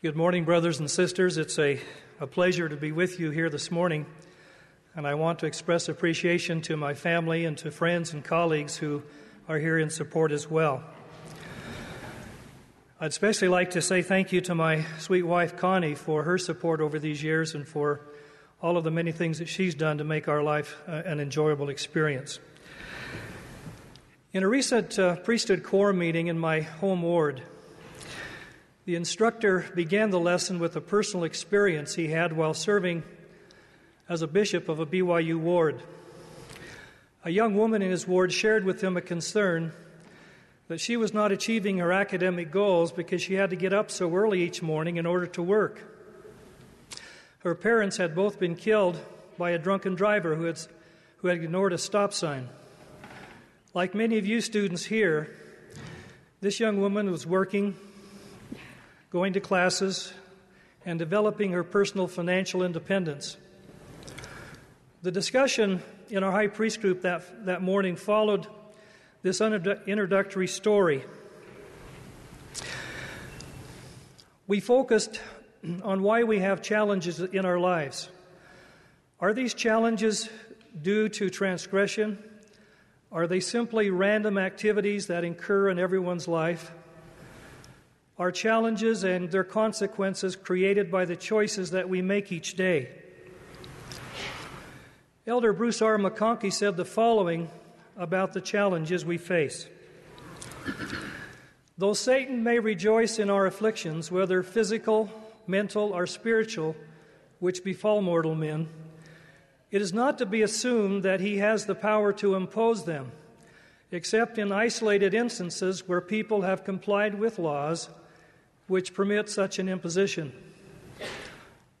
Good morning, brothers and sisters. It's a, a pleasure to be with you here this morning. And I want to express appreciation to my family and to friends and colleagues who are here in support as well. I'd especially like to say thank you to my sweet wife, Connie, for her support over these years and for all of the many things that she's done to make our life uh, an enjoyable experience. In a recent uh, priesthood corps meeting in my home ward, the instructor began the lesson with a personal experience he had while serving as a bishop of a BYU ward. A young woman in his ward shared with him a concern that she was not achieving her academic goals because she had to get up so early each morning in order to work. Her parents had both been killed by a drunken driver who had, who had ignored a stop sign. Like many of you students here, this young woman was working, going to classes, and developing her personal financial independence. The discussion in our high priest group that, that morning followed this introductory story. We focused on why we have challenges in our lives. Are these challenges due to transgression? Are they simply random activities that incur in everyone's life? Are challenges and their consequences created by the choices that we make each day? Elder Bruce R. McConkie said the following about the challenges we face. Though Satan may rejoice in our afflictions, whether physical, mental, or spiritual, which befall mortal men, it is not to be assumed that he has the power to impose them, except in isolated instances where people have complied with laws which permit such an imposition.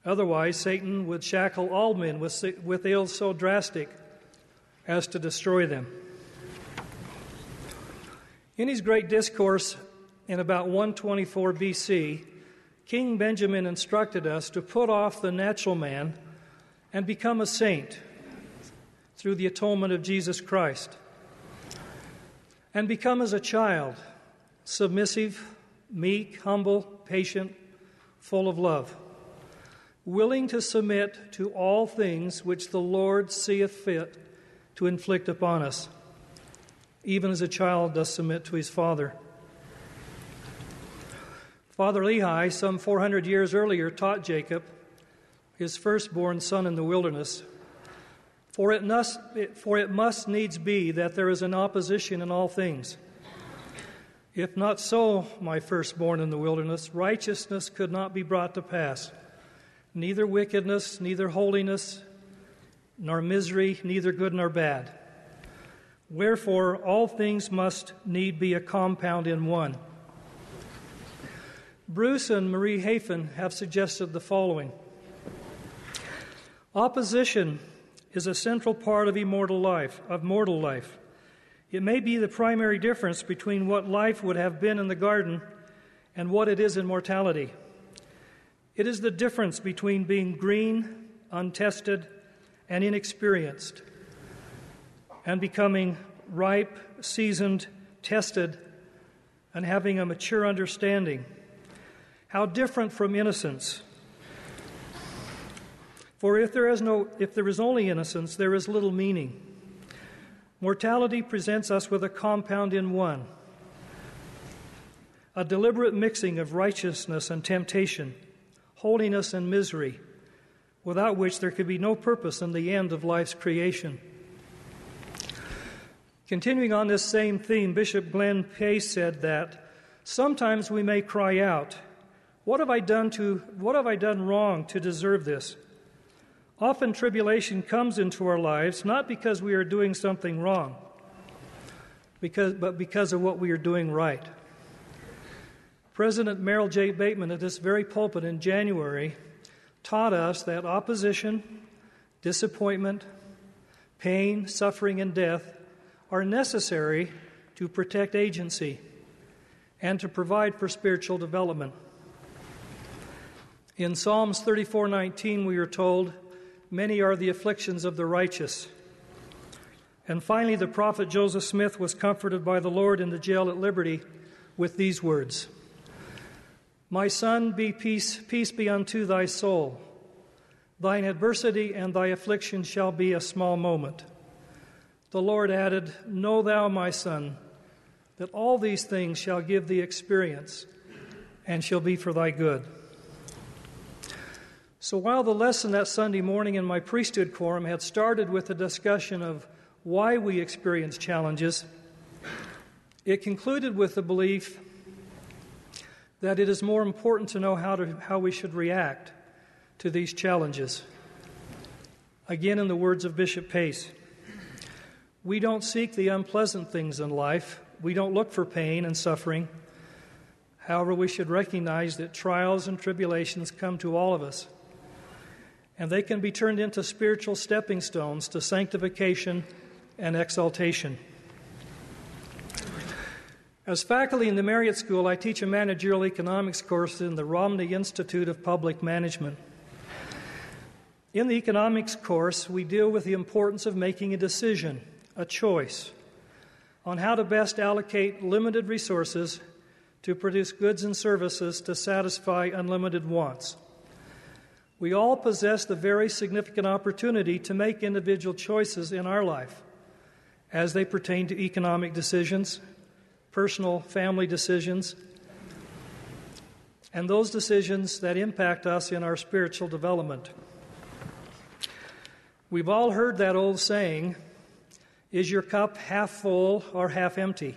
Otherwise, Satan would shackle all men with, with ills so drastic as to destroy them. In his great discourse in about 124 BC, King Benjamin instructed us to put off the natural man and become a saint through the atonement of Jesus Christ. And become as a child, submissive, meek, humble, patient, full of love, willing to submit to all things which the Lord seeth fit to inflict upon us, even as a child does submit to his father. Father Lehi, some 400 years earlier, taught Jacob, his firstborn son in the wilderness, for it, must, for it must needs be that there is an opposition in all things. If not so, my firstborn in the wilderness, righteousness could not be brought to pass. Neither wickedness, neither holiness, nor misery, neither good nor bad. Wherefore, all things must need be a compound in one. Bruce and Marie Hafen have suggested the following Opposition is a central part of immortal life, of mortal life. It may be the primary difference between what life would have been in the garden and what it is in mortality. It is the difference between being green, untested, and inexperienced, and becoming ripe, seasoned, tested, and having a mature understanding how different from innocence. For if there is no if there is only innocence, there is little meaning. Mortality presents us with a compound in one. A deliberate mixing of righteousness and temptation, holiness and misery, without which there could be no purpose in the end of life's creation. Continuing on this same theme, Bishop Glenn Pace said that sometimes we may cry out, what have I done to what have I done wrong to deserve this? Often tribulation comes into our lives not because we are doing something wrong, because, but because of what we are doing right. President Merrill J. Bateman at this very pulpit in January taught us that opposition, disappointment, pain, suffering, and death are necessary to protect agency and to provide for spiritual development. In Psalms 34:19 we are told, "Many are the afflictions of the righteous." And finally the prophet Joseph Smith was comforted by the Lord in the jail at Liberty with these words: My son, be peace, peace be unto thy soul. Thine adversity and thy affliction shall be a small moment. The Lord added, Know thou, my son, that all these things shall give thee experience and shall be for thy good. So while the lesson that Sunday morning in my priesthood quorum had started with a discussion of why we experience challenges, it concluded with the belief that it is more important to know how, to, how we should react to these challenges. Again, in the words of Bishop Pace, we don't seek the unpleasant things in life, we don't look for pain and suffering. However, we should recognize that trials and tribulations come to all of us, and they can be turned into spiritual stepping stones to sanctification and exaltation. As faculty in the Marriott School, I teach a managerial economics course in the Romney Institute of Public Management. In the economics course, we deal with the importance of making a decision, a choice, on how to best allocate limited resources to produce goods and services to satisfy unlimited wants. We all possess the very significant opportunity to make individual choices in our life as they pertain to economic decisions, personal family decisions, and those decisions that impact us in our spiritual development. We've all heard that old saying Is your cup half full or half empty?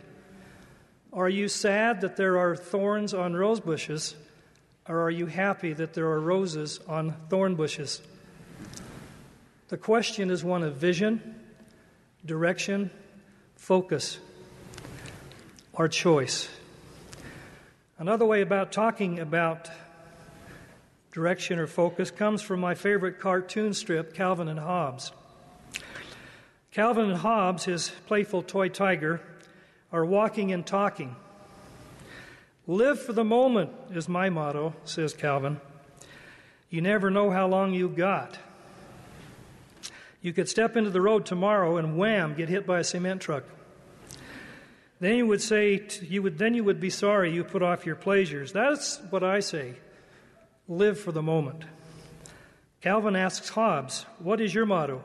Are you sad that there are thorns on rose bushes, or are you happy that there are roses on thorn bushes? The question is one of vision, direction, focus, or choice. Another way about talking about direction or focus comes from my favorite cartoon strip, Calvin and Hobbes. Calvin and Hobbes, his playful toy tiger, are walking and talking. Live for the moment is my motto, says Calvin. You never know how long you've got. You could step into the road tomorrow and wham, get hit by a cement truck. Then you would say, you would, then you would be sorry you put off your pleasures. That's what I say. Live for the moment. Calvin asks Hobbes, What is your motto?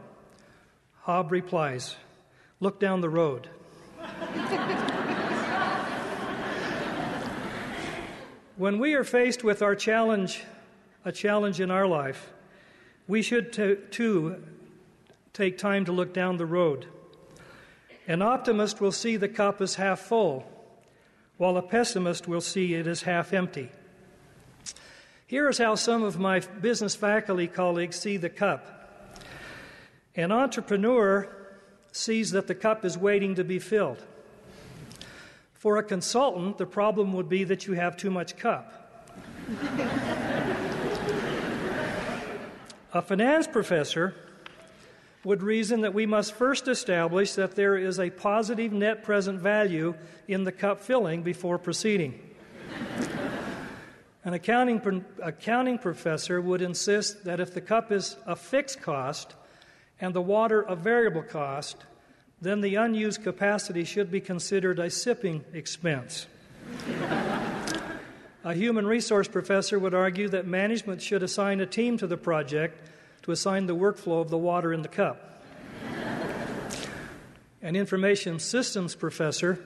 Hobbes replies, Look down the road. when we are faced with our challenge, a challenge in our life, we should t- too take time to look down the road. An optimist will see the cup as half full, while a pessimist will see it as half empty. Here is how some of my business faculty colleagues see the cup. An entrepreneur sees that the cup is waiting to be filled. For a consultant, the problem would be that you have too much cup. a finance professor would reason that we must first establish that there is a positive net present value in the cup filling before proceeding. An accounting, accounting professor would insist that if the cup is a fixed cost and the water a variable cost, then the unused capacity should be considered a sipping expense. a human resource professor would argue that management should assign a team to the project to assign the workflow of the water in the cup. An information systems professor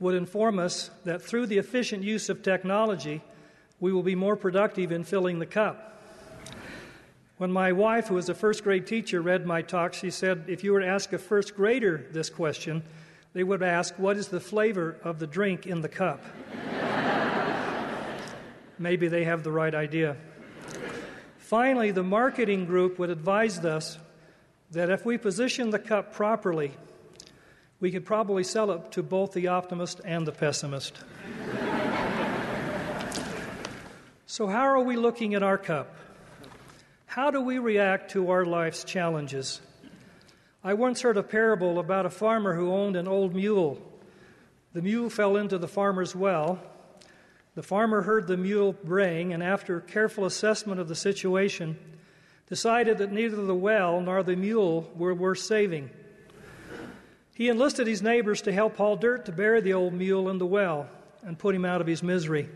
would inform us that through the efficient use of technology, we will be more productive in filling the cup. When my wife, who was a first grade teacher, read my talk, she said, If you were to ask a first grader this question, they would ask, What is the flavor of the drink in the cup? Maybe they have the right idea. Finally, the marketing group would advise us that if we position the cup properly, we could probably sell it to both the optimist and the pessimist. so, how are we looking at our cup? How do we react to our life's challenges? I once heard a parable about a farmer who owned an old mule. The mule fell into the farmer's well, the farmer heard the mule braying and, after careful assessment of the situation, decided that neither the well nor the mule were worth saving. He enlisted his neighbors to help haul dirt to bury the old mule in the well and put him out of his misery.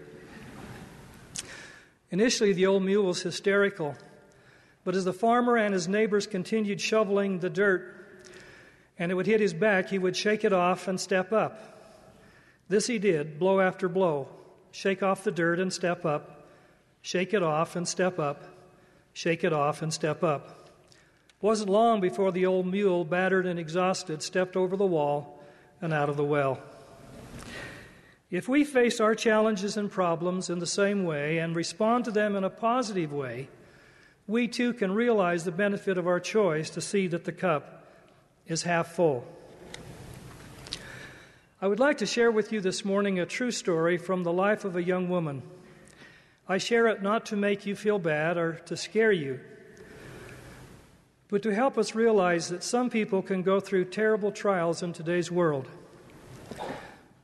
Initially, the old mule was hysterical, but as the farmer and his neighbors continued shoveling the dirt and it would hit his back, he would shake it off and step up. This he did, blow after blow. Shake off the dirt and step up, shake it off and step up, shake it off and step up. It wasn't long before the old mule, battered and exhausted, stepped over the wall and out of the well. If we face our challenges and problems in the same way and respond to them in a positive way, we too can realize the benefit of our choice to see that the cup is half full. I would like to share with you this morning a true story from the life of a young woman. I share it not to make you feel bad or to scare you, but to help us realize that some people can go through terrible trials in today's world.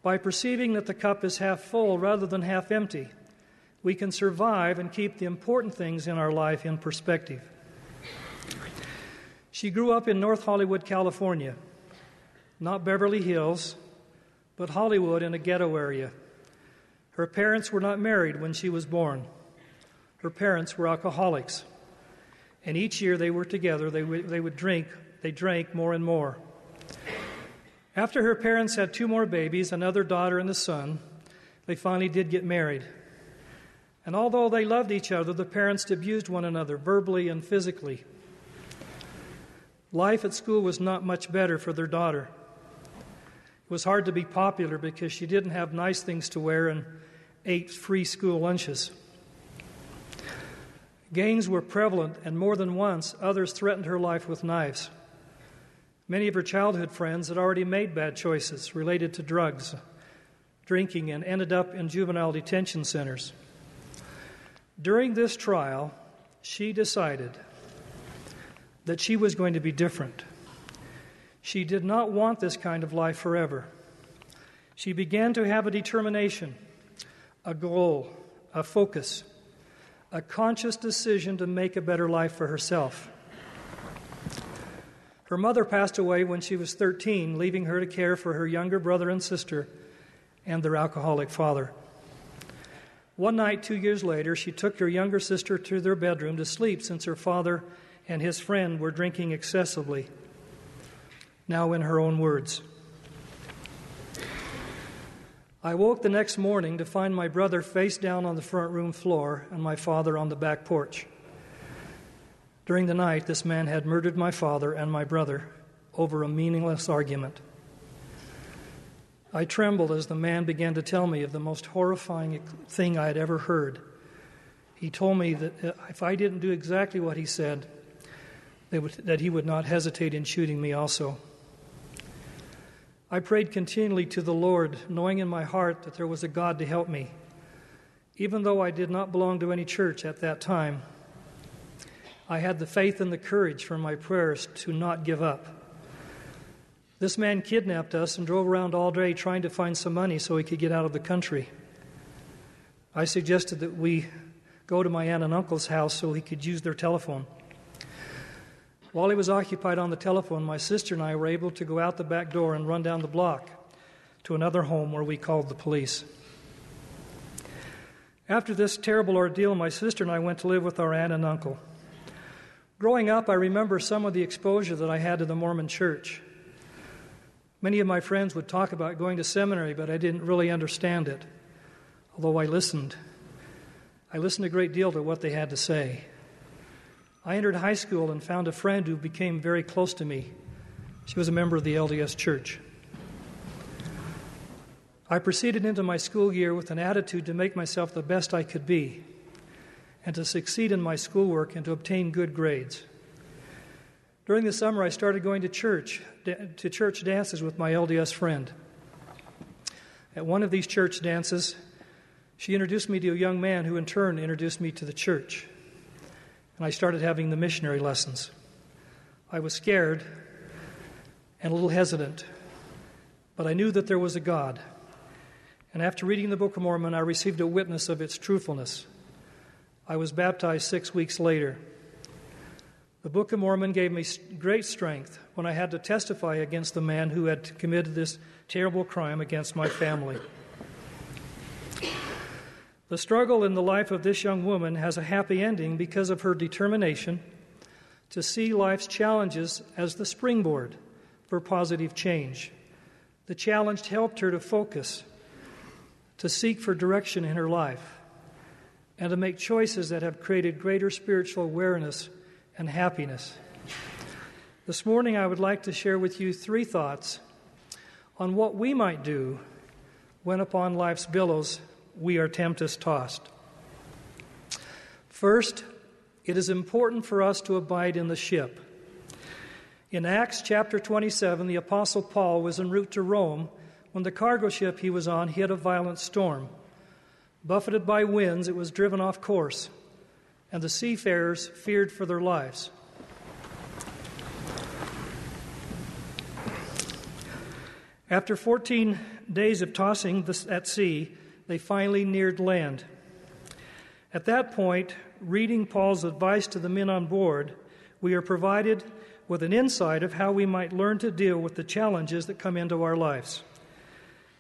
By perceiving that the cup is half full rather than half empty, we can survive and keep the important things in our life in perspective. She grew up in North Hollywood, California, not Beverly Hills, but Hollywood in a ghetto area. Her parents were not married when she was born. Her parents were alcoholics. And each year they were together, they would, they would drink, they drank more and more. After her parents had two more babies, another daughter and a son, they finally did get married. And although they loved each other, the parents abused one another verbally and physically. Life at school was not much better for their daughter. It was hard to be popular because she didn't have nice things to wear and ate free school lunches. Gangs were prevalent, and more than once, others threatened her life with knives. Many of her childhood friends had already made bad choices related to drugs, drinking, and ended up in juvenile detention centers. During this trial, she decided that she was going to be different. She did not want this kind of life forever. She began to have a determination, a goal, a focus, a conscious decision to make a better life for herself. Her mother passed away when she was 13, leaving her to care for her younger brother and sister and their alcoholic father. One night, two years later, she took her younger sister to their bedroom to sleep since her father and his friend were drinking excessively. Now, in her own words I woke the next morning to find my brother face down on the front room floor and my father on the back porch. During the night, this man had murdered my father and my brother over a meaningless argument. I trembled as the man began to tell me of the most horrifying thing I had ever heard. He told me that uh, if I didn't do exactly what he said, that he would not hesitate in shooting me also. I prayed continually to the Lord, knowing in my heart that there was a God to help me. Even though I did not belong to any church at that time, I had the faith and the courage from my prayers to not give up. This man kidnapped us and drove around all day trying to find some money so he could get out of the country. I suggested that we go to my aunt and uncle's house so he could use their telephone. While he was occupied on the telephone, my sister and I were able to go out the back door and run down the block to another home where we called the police. After this terrible ordeal, my sister and I went to live with our aunt and uncle. Growing up, I remember some of the exposure that I had to the Mormon church. Many of my friends would talk about going to seminary, but I didn't really understand it, although I listened. I listened a great deal to what they had to say. I entered high school and found a friend who became very close to me. She was a member of the LDS Church. I proceeded into my school year with an attitude to make myself the best I could be and to succeed in my schoolwork and to obtain good grades. During the summer, I started going to church, to church dances with my LDS friend. At one of these church dances, she introduced me to a young man who in turn introduced me to the church. And I started having the missionary lessons. I was scared and a little hesitant, but I knew that there was a God. And after reading the Book of Mormon, I received a witness of its truthfulness. I was baptized six weeks later. The Book of Mormon gave me great strength when I had to testify against the man who had committed this terrible crime against my family. The struggle in the life of this young woman has a happy ending because of her determination to see life's challenges as the springboard for positive change. The challenge helped her to focus, to seek for direction in her life, and to make choices that have created greater spiritual awareness and happiness. This morning, I would like to share with you three thoughts on what we might do when, upon life's billows, we are tempest tossed. First, it is important for us to abide in the ship. In Acts chapter 27, the Apostle Paul was en route to Rome when the cargo ship he was on hit a violent storm. Buffeted by winds, it was driven off course, and the seafarers feared for their lives. After 14 days of tossing at sea, they finally neared land. At that point, reading Paul's advice to the men on board, we are provided with an insight of how we might learn to deal with the challenges that come into our lives.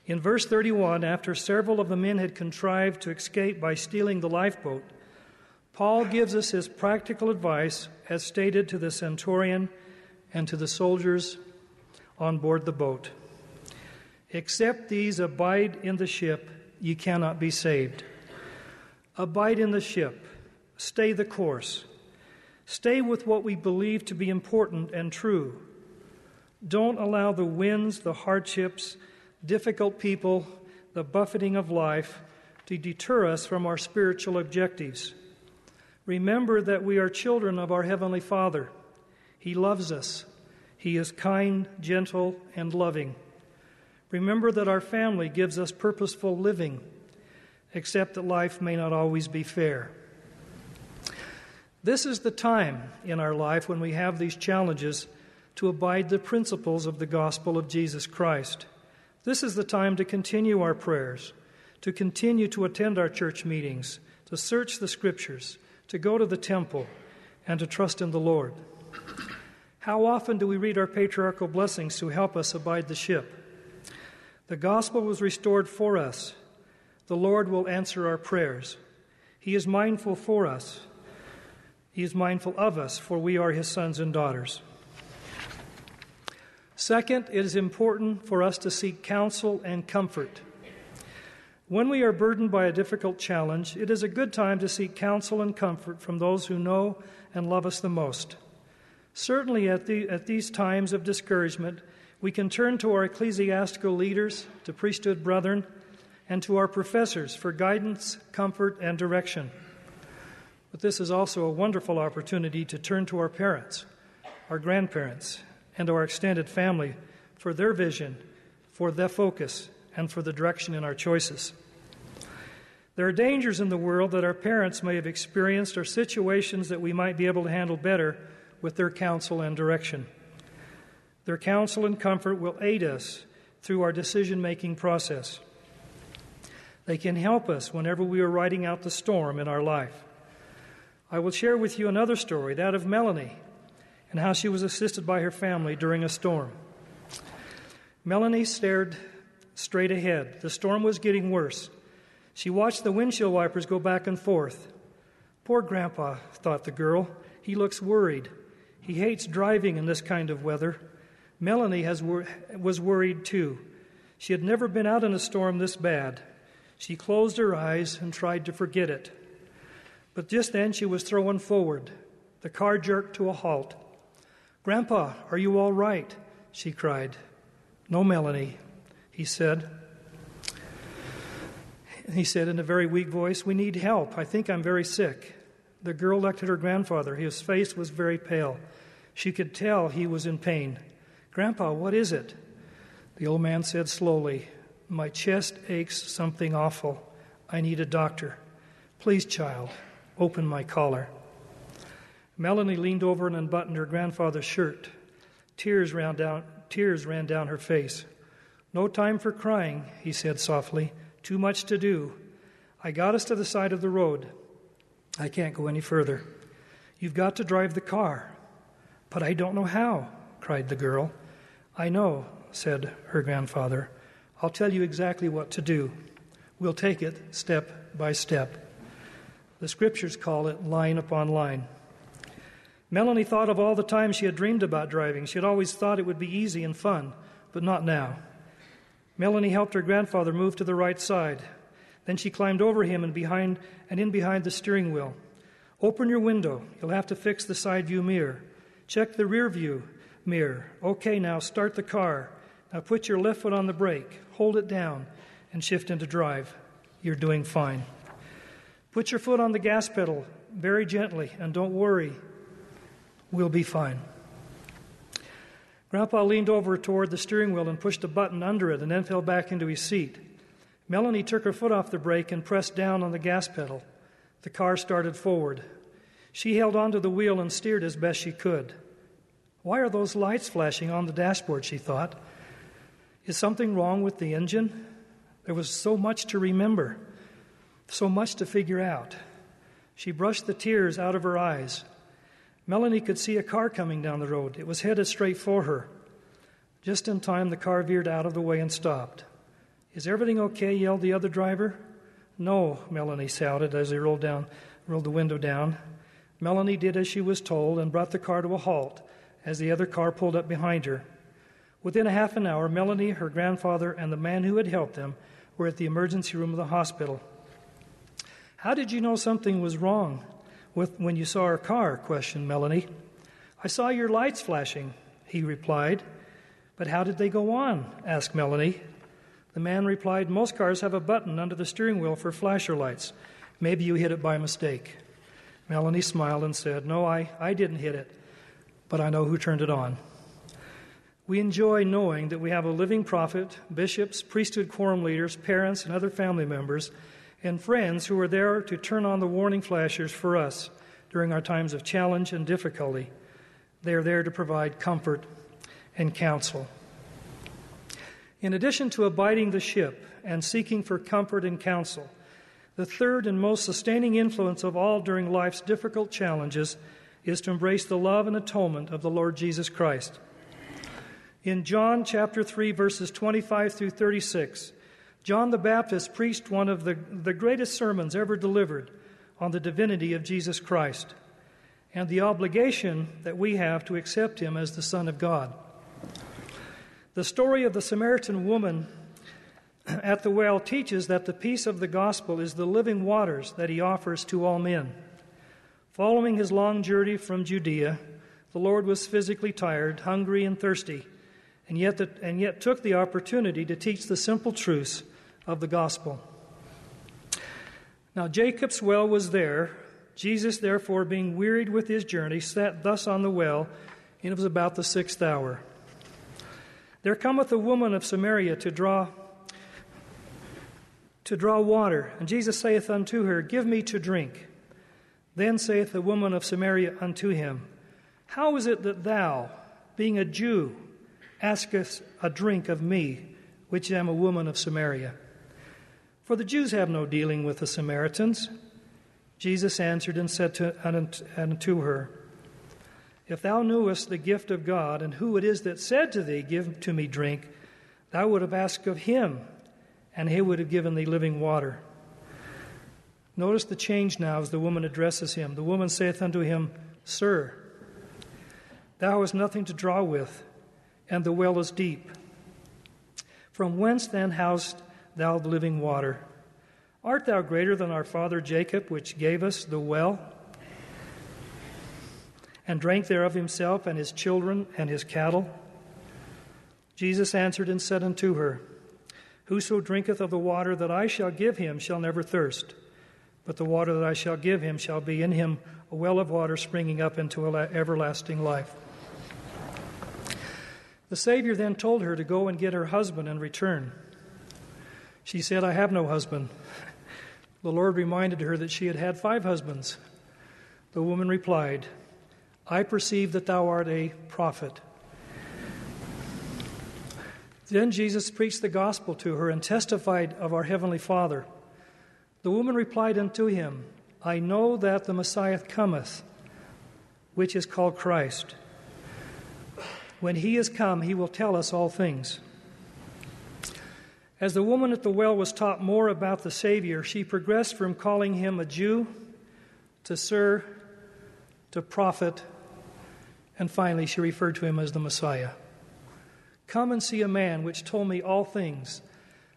In verse 31, after several of the men had contrived to escape by stealing the lifeboat, Paul gives us his practical advice as stated to the centurion and to the soldiers on board the boat. Except these abide in the ship, ye cannot be saved. Abide in the ship, stay the course, stay with what we believe to be important and true. Don't allow the winds, the hardships, difficult people, the buffeting of life to deter us from our spiritual objectives. Remember that we are children of our Heavenly Father. He loves us. He is kind, gentle, and loving. Remember that our family gives us purposeful living, except that life may not always be fair. This is the time in our life when we have these challenges to abide the principles of the gospel of Jesus Christ. This is the time to continue our prayers, to continue to attend our church meetings, to search the scriptures, to go to the temple, and to trust in the Lord. How often do we read our patriarchal blessings to help us abide the ship? The gospel was restored for us. The Lord will answer our prayers. He is mindful for us. He is mindful of us, for we are his sons and daughters. Second, it is important for us to seek counsel and comfort. When we are burdened by a difficult challenge, it is a good time to seek counsel and comfort from those who know and love us the most. Certainly, at, the, at these times of discouragement, we can turn to our ecclesiastical leaders, to priesthood brethren, and to our professors for guidance, comfort, and direction. But this is also a wonderful opportunity to turn to our parents, our grandparents, and our extended family for their vision, for their focus, and for the direction in our choices. There are dangers in the world that our parents may have experienced or situations that we might be able to handle better with their counsel and direction. Their counsel and comfort will aid us through our decision making process. They can help us whenever we are riding out the storm in our life. I will share with you another story, that of Melanie, and how she was assisted by her family during a storm. Melanie stared straight ahead. The storm was getting worse. She watched the windshield wipers go back and forth. Poor Grandpa, thought the girl. He looks worried. He hates driving in this kind of weather. Melanie has was worried too. She had never been out in a storm this bad. She closed her eyes and tried to forget it. But just then she was thrown forward. The car jerked to a halt. Grandpa, are you all right? she cried. No, Melanie, he said. He said in a very weak voice, We need help. I think I'm very sick. The girl looked at her grandfather. His face was very pale. She could tell he was in pain. Grandpa, what is it? The old man said slowly, My chest aches something awful. I need a doctor. Please, child, open my collar. Melanie leaned over and unbuttoned her grandfather's shirt. Tears ran down, tears ran down her face. No time for crying, he said softly. Too much to do. I got us to the side of the road. I can't go any further. You've got to drive the car. But I don't know how, cried the girl. I know, said her grandfather. I'll tell you exactly what to do. We'll take it step by step. The scriptures call it line upon line. Melanie thought of all the times she had dreamed about driving. She had always thought it would be easy and fun, but not now. Melanie helped her grandfather move to the right side. Then she climbed over him and behind and in behind the steering wheel. Open your window. You'll have to fix the side view mirror. Check the rear view mirror. Okay, now start the car. Now put your left foot on the brake. Hold it down and shift into drive. You're doing fine. Put your foot on the gas pedal very gently and don't worry. We'll be fine. Grandpa leaned over toward the steering wheel and pushed a button under it and then fell back into his seat. Melanie took her foot off the brake and pressed down on the gas pedal. The car started forward. She held onto the wheel and steered as best she could. Why are those lights flashing on the dashboard? she thought. Is something wrong with the engine? There was so much to remember, so much to figure out. She brushed the tears out of her eyes. Melanie could see a car coming down the road. It was headed straight for her. Just in time, the car veered out of the way and stopped. Is everything okay? yelled the other driver. No, Melanie shouted as he rolled down, rolled the window down. Melanie did as she was told and brought the car to a halt as the other car pulled up behind her. Within a half an hour, Melanie, her grandfather, and the man who had helped them were at the emergency room of the hospital. How did you know something was wrong? With when you saw our car? questioned Melanie. I saw your lights flashing, he replied. But how did they go on? asked Melanie. The man replied, Most cars have a button under the steering wheel for flasher lights. Maybe you hit it by mistake. Melanie smiled and said, No, I, I didn't hit it, but I know who turned it on. We enjoy knowing that we have a living prophet, bishops, priesthood quorum leaders, parents, and other family members and friends who are there to turn on the warning flashers for us during our times of challenge and difficulty. They are there to provide comfort and counsel. In addition to abiding the ship and seeking for comfort and counsel, the third and most sustaining influence of all during life's difficult challenges is to embrace the love and atonement of the Lord Jesus Christ. In John chapter 3 verses 25 through 36, John the Baptist preached one of the, the greatest sermons ever delivered on the divinity of Jesus Christ and the obligation that we have to accept him as the Son of God. The story of the Samaritan woman at the well teaches that the peace of the gospel is the living waters that he offers to all men. Following his long journey from Judea, the Lord was physically tired, hungry, and thirsty, and yet, the, and yet took the opportunity to teach the simple truths of the gospel. Now, Jacob's well was there. Jesus, therefore, being wearied with his journey, sat thus on the well, and it was about the sixth hour. There cometh a woman of Samaria to draw to draw water, and Jesus saith unto her, Give me to drink. Then saith the woman of Samaria unto him, How is it that thou, being a Jew, askest a drink of me, which am a woman of Samaria? For the Jews have no dealing with the Samaritans. Jesus answered and said to, unto her, If thou knewest the gift of God, and who it is that said to thee, Give to me drink, thou would have asked of him, and he would have given thee living water. Notice the change now as the woman addresses him. The woman saith unto him, Sir, thou hast nothing to draw with, and the well is deep. From whence then hast thou the living water. Art thou greater than our father Jacob, which gave us the well, and drank thereof himself and his children and his cattle? Jesus answered and said unto her, Whoso drinketh of the water that I shall give him shall never thirst, but the water that I shall give him shall be in him a well of water springing up into everlasting life. The Savior then told her to go and get her husband and return. She said, I have no husband. The Lord reminded her that she had had five husbands. The woman replied, I perceive that thou art a prophet. Then Jesus preached the gospel to her and testified of our heavenly Father. The woman replied unto him, I know that the Messiah cometh, which is called Christ. When he is come, he will tell us all things. As the woman at the well was taught more about the Savior, she progressed from calling him a Jew to Sir to prophet, and finally she referred to him as the Messiah. Come and see a man which told me all things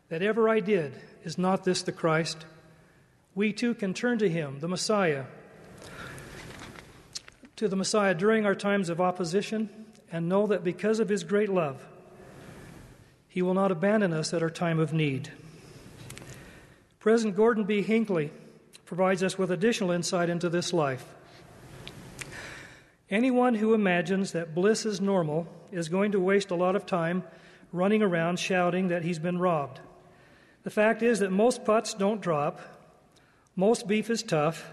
that ever I did. Is not this the Christ? We too can turn to him, the Messiah, to the Messiah during our times of opposition, and know that because of his great love, he will not abandon us at our time of need. President Gordon B. Hinckley provides us with additional insight into this life. Anyone who imagines that bliss is normal is going to waste a lot of time running around shouting that he's been robbed. The fact is that most putts don't drop, most beef is tough,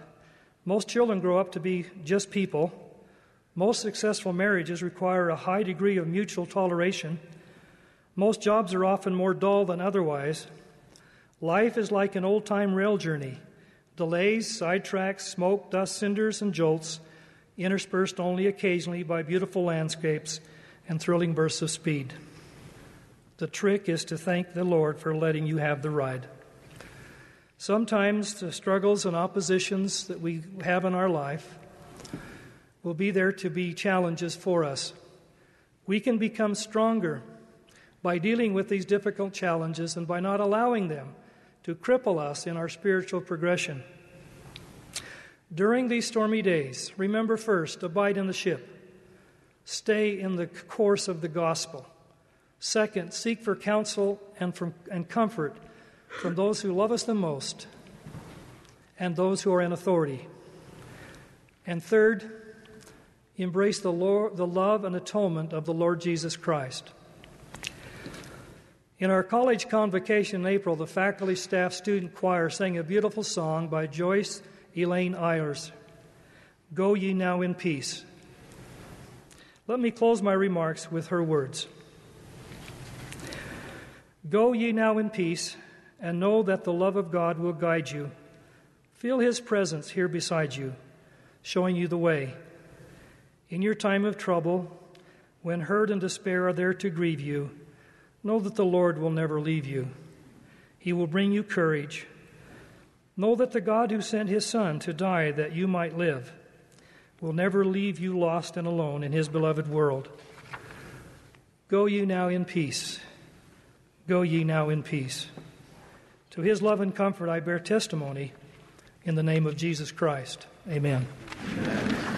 most children grow up to be just people, most successful marriages require a high degree of mutual toleration, most jobs are often more dull than otherwise. Life is like an old time rail journey delays, sidetracks, smoke, dust, cinders, and jolts, interspersed only occasionally by beautiful landscapes and thrilling bursts of speed. The trick is to thank the Lord for letting you have the ride. Sometimes the struggles and oppositions that we have in our life will be there to be challenges for us. We can become stronger by dealing with these difficult challenges and by not allowing them to cripple us in our spiritual progression. During these stormy days, remember first, abide in the ship. Stay in the course of the gospel. Second, seek for counsel and, from, and comfort from those who love us the most and those who are in authority. And third, embrace the, Lord, the love and atonement of the Lord Jesus Christ. In our college convocation in April, the faculty, staff, student choir sang a beautiful song by Joyce Elaine Eilers Go ye now in peace. Let me close my remarks with her words Go ye now in peace, and know that the love of God will guide you. Feel his presence here beside you, showing you the way. In your time of trouble, when hurt and despair are there to grieve you, know that the Lord will never leave you. He will bring you courage. Know that the God who sent his Son to die that you might live will never leave you lost and alone in his beloved world. Go you now in peace. Go ye now in peace. To his love and comfort I bear testimony in the name of Jesus Christ. Amen. Amen.